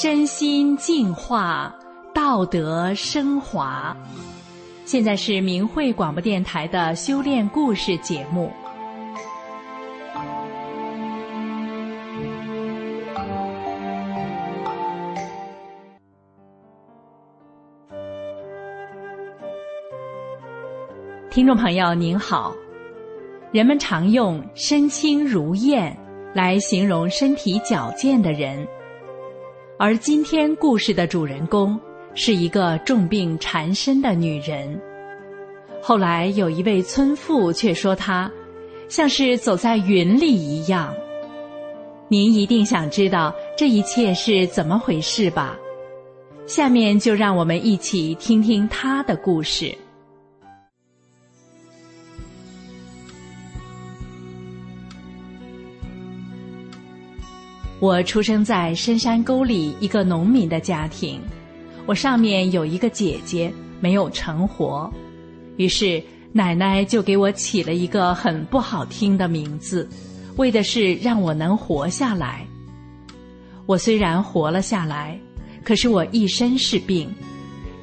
身心净化，道德升华。现在是明慧广播电台的修炼故事节目。听众朋友您好，人们常用“身轻如燕”来形容身体矫健的人。而今天故事的主人公是一个重病缠身的女人。后来有一位村妇却说她像是走在云里一样。您一定想知道这一切是怎么回事吧？下面就让我们一起听听她的故事。我出生在深山沟里一个农民的家庭，我上面有一个姐姐没有成活，于是奶奶就给我起了一个很不好听的名字，为的是让我能活下来。我虽然活了下来，可是我一身是病，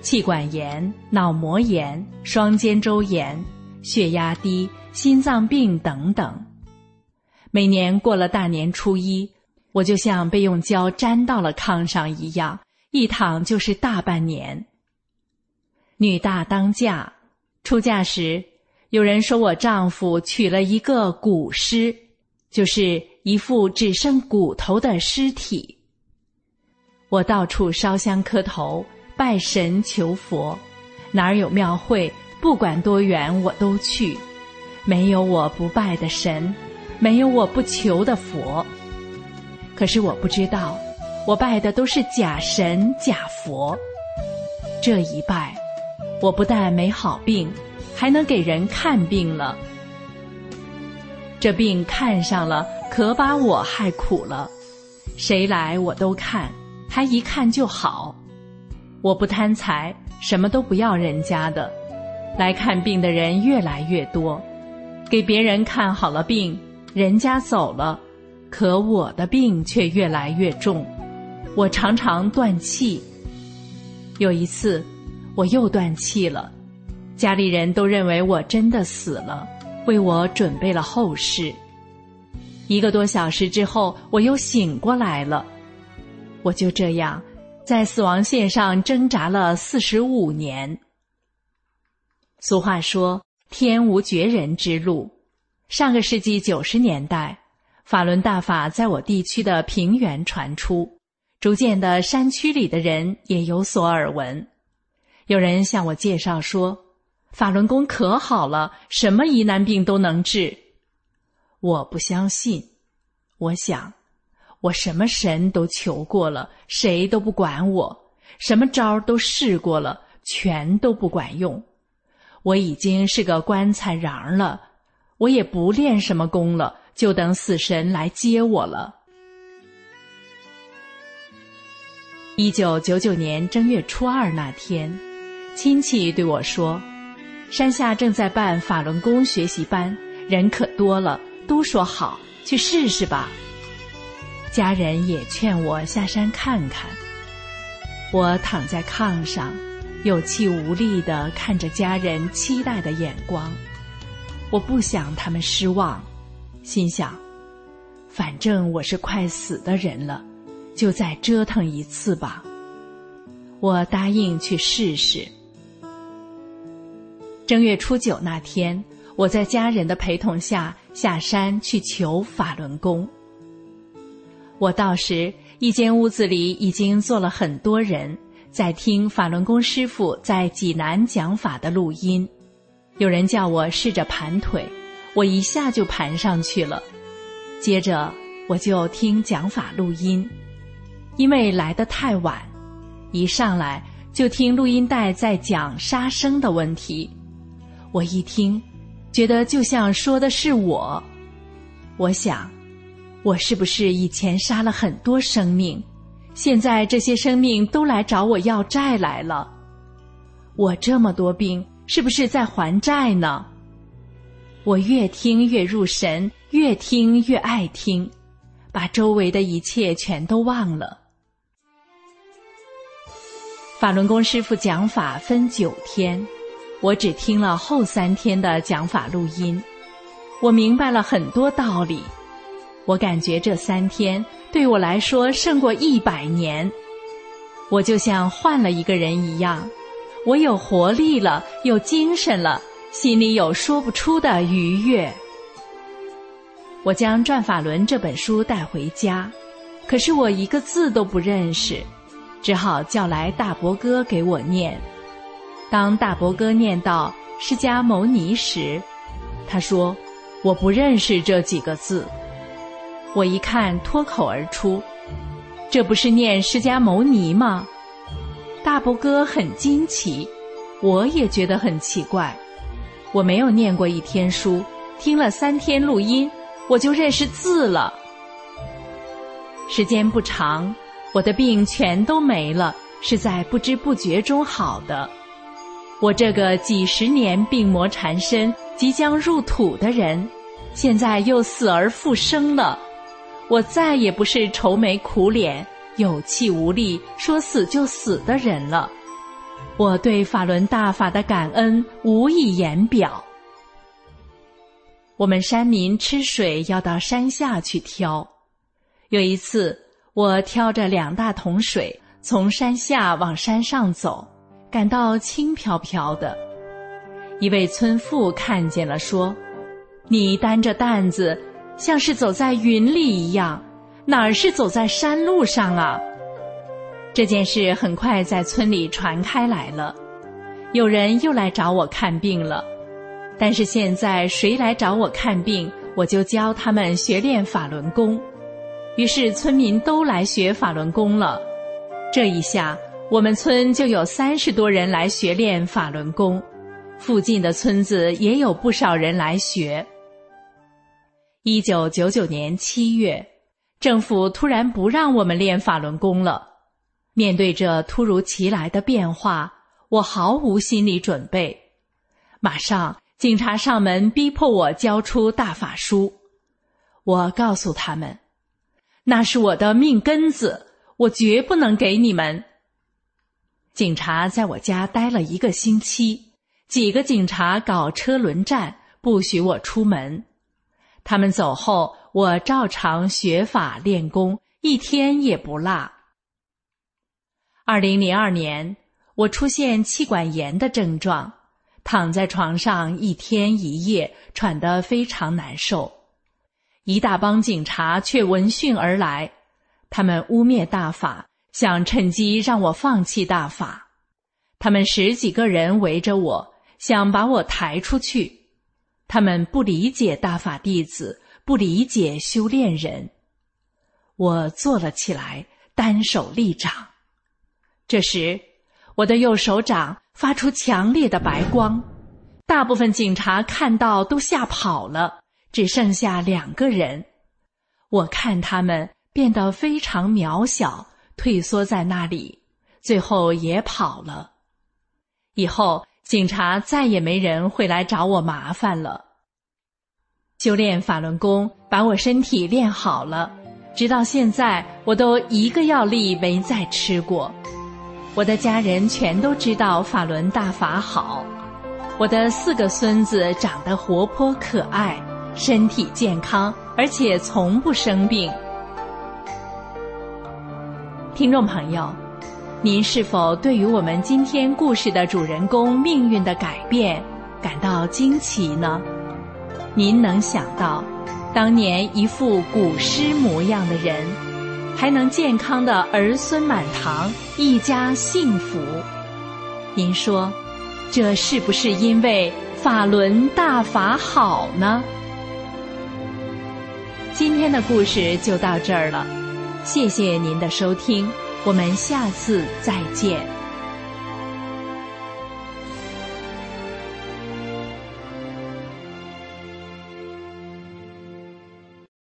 气管炎、脑膜炎、双肩周炎、血压低、心脏病等等。每年过了大年初一。我就像被用胶粘到了炕上一样，一躺就是大半年。女大当嫁，出嫁时，有人说我丈夫娶了一个骨尸，就是一副只剩骨头的尸体。我到处烧香磕头，拜神求佛，哪儿有庙会，不管多远我都去，没有我不拜的神，没有我不求的佛。可是我不知道，我拜的都是假神假佛。这一拜，我不但没好病，还能给人看病了。这病看上了，可把我害苦了。谁来我都看，还一看就好。我不贪财，什么都不要人家的。来看病的人越来越多，给别人看好了病，人家走了。可我的病却越来越重，我常常断气。有一次，我又断气了，家里人都认为我真的死了，为我准备了后事。一个多小时之后，我又醒过来了。我就这样在死亡线上挣扎了四十五年。俗话说：“天无绝人之路。”上个世纪九十年代。法轮大法在我地区的平原传出，逐渐的山区里的人也有所耳闻。有人向我介绍说，法轮功可好了，什么疑难病都能治。我不相信，我想，我什么神都求过了，谁都不管我；什么招都试过了，全都不管用。我已经是个棺材瓤了，我也不练什么功了。就等死神来接我了。一九九九年正月初二那天，亲戚对我说：“山下正在办法轮功学习班，人可多了，都说好，去试试吧。”家人也劝我下山看看。我躺在炕上，有气无力的看着家人期待的眼光，我不想他们失望。心想，反正我是快死的人了，就再折腾一次吧。我答应去试试。正月初九那天，我在家人的陪同下下山去求法轮功。我到时，一间屋子里已经坐了很多人，在听法轮功师傅在济南讲法的录音。有人叫我试着盘腿。我一下就盘上去了，接着我就听讲法录音，因为来得太晚，一上来就听录音带在讲杀生的问题。我一听，觉得就像说的是我。我想，我是不是以前杀了很多生命？现在这些生命都来找我要债来了。我这么多病，是不是在还债呢？我越听越入神，越听越爱听，把周围的一切全都忘了。法轮功师傅讲法分九天，我只听了后三天的讲法录音，我明白了很多道理。我感觉这三天对我来说胜过一百年，我就像换了一个人一样，我有活力了，有精神了，心里有说不出的愉悦。我将《转法轮》这本书带回家，可是我一个字都不认识，只好叫来大伯哥给我念。当大伯哥念到“释迦牟尼”时，他说：“我不认识这几个字。”我一看，脱口而出：“这不是念释迦牟尼吗？”大伯哥很惊奇，我也觉得很奇怪。我没有念过一天书，听了三天录音，我就认识字了。时间不长，我的病全都没了，是在不知不觉中好的。我这个几十年病魔缠身、即将入土的人，现在又死而复生了。我再也不是愁眉苦脸、有气无力、说死就死的人了。我对法轮大法的感恩无以言表。我们山民吃水要到山下去挑。有一次，我挑着两大桶水从山下往山上走，感到轻飘飘的。一位村妇看见了，说：“你担着担子。”像是走在云里一样，哪儿是走在山路上啊？这件事很快在村里传开来了，有人又来找我看病了。但是现在谁来找我看病，我就教他们学练法轮功。于是村民都来学法轮功了。这一下，我们村就有三十多人来学练法轮功，附近的村子也有不少人来学。一九九九年七月，政府突然不让我们练法轮功了。面对这突如其来的变化，我毫无心理准备。马上，警察上门逼迫我交出大法书。我告诉他们，那是我的命根子，我绝不能给你们。警察在我家待了一个星期，几个警察搞车轮战，不许我出门。他们走后，我照常学法练功，一天也不落。二零零二年，我出现气管炎的症状，躺在床上一天一夜，喘得非常难受。一大帮警察却闻讯而来，他们污蔑大法，想趁机让我放弃大法。他们十几个人围着我，想把我抬出去。他们不理解大法弟子，不理解修炼人。我坐了起来，单手立掌。这时，我的右手掌发出强烈的白光，大部分警察看到都吓跑了，只剩下两个人。我看他们变得非常渺小，退缩在那里，最后也跑了。以后。警察再也没人会来找我麻烦了。修炼法轮功，把我身体练好了，直到现在，我都一个药粒没再吃过。我的家人全都知道法轮大法好。我的四个孙子长得活泼可爱，身体健康，而且从不生病。听众朋友。您是否对于我们今天故事的主人公命运的改变感到惊奇呢？您能想到，当年一副古诗模样的人，还能健康的儿孙满堂，一家幸福？您说，这是不是因为法轮大法好呢？今天的故事就到这儿了，谢谢您的收听。我们下次再见。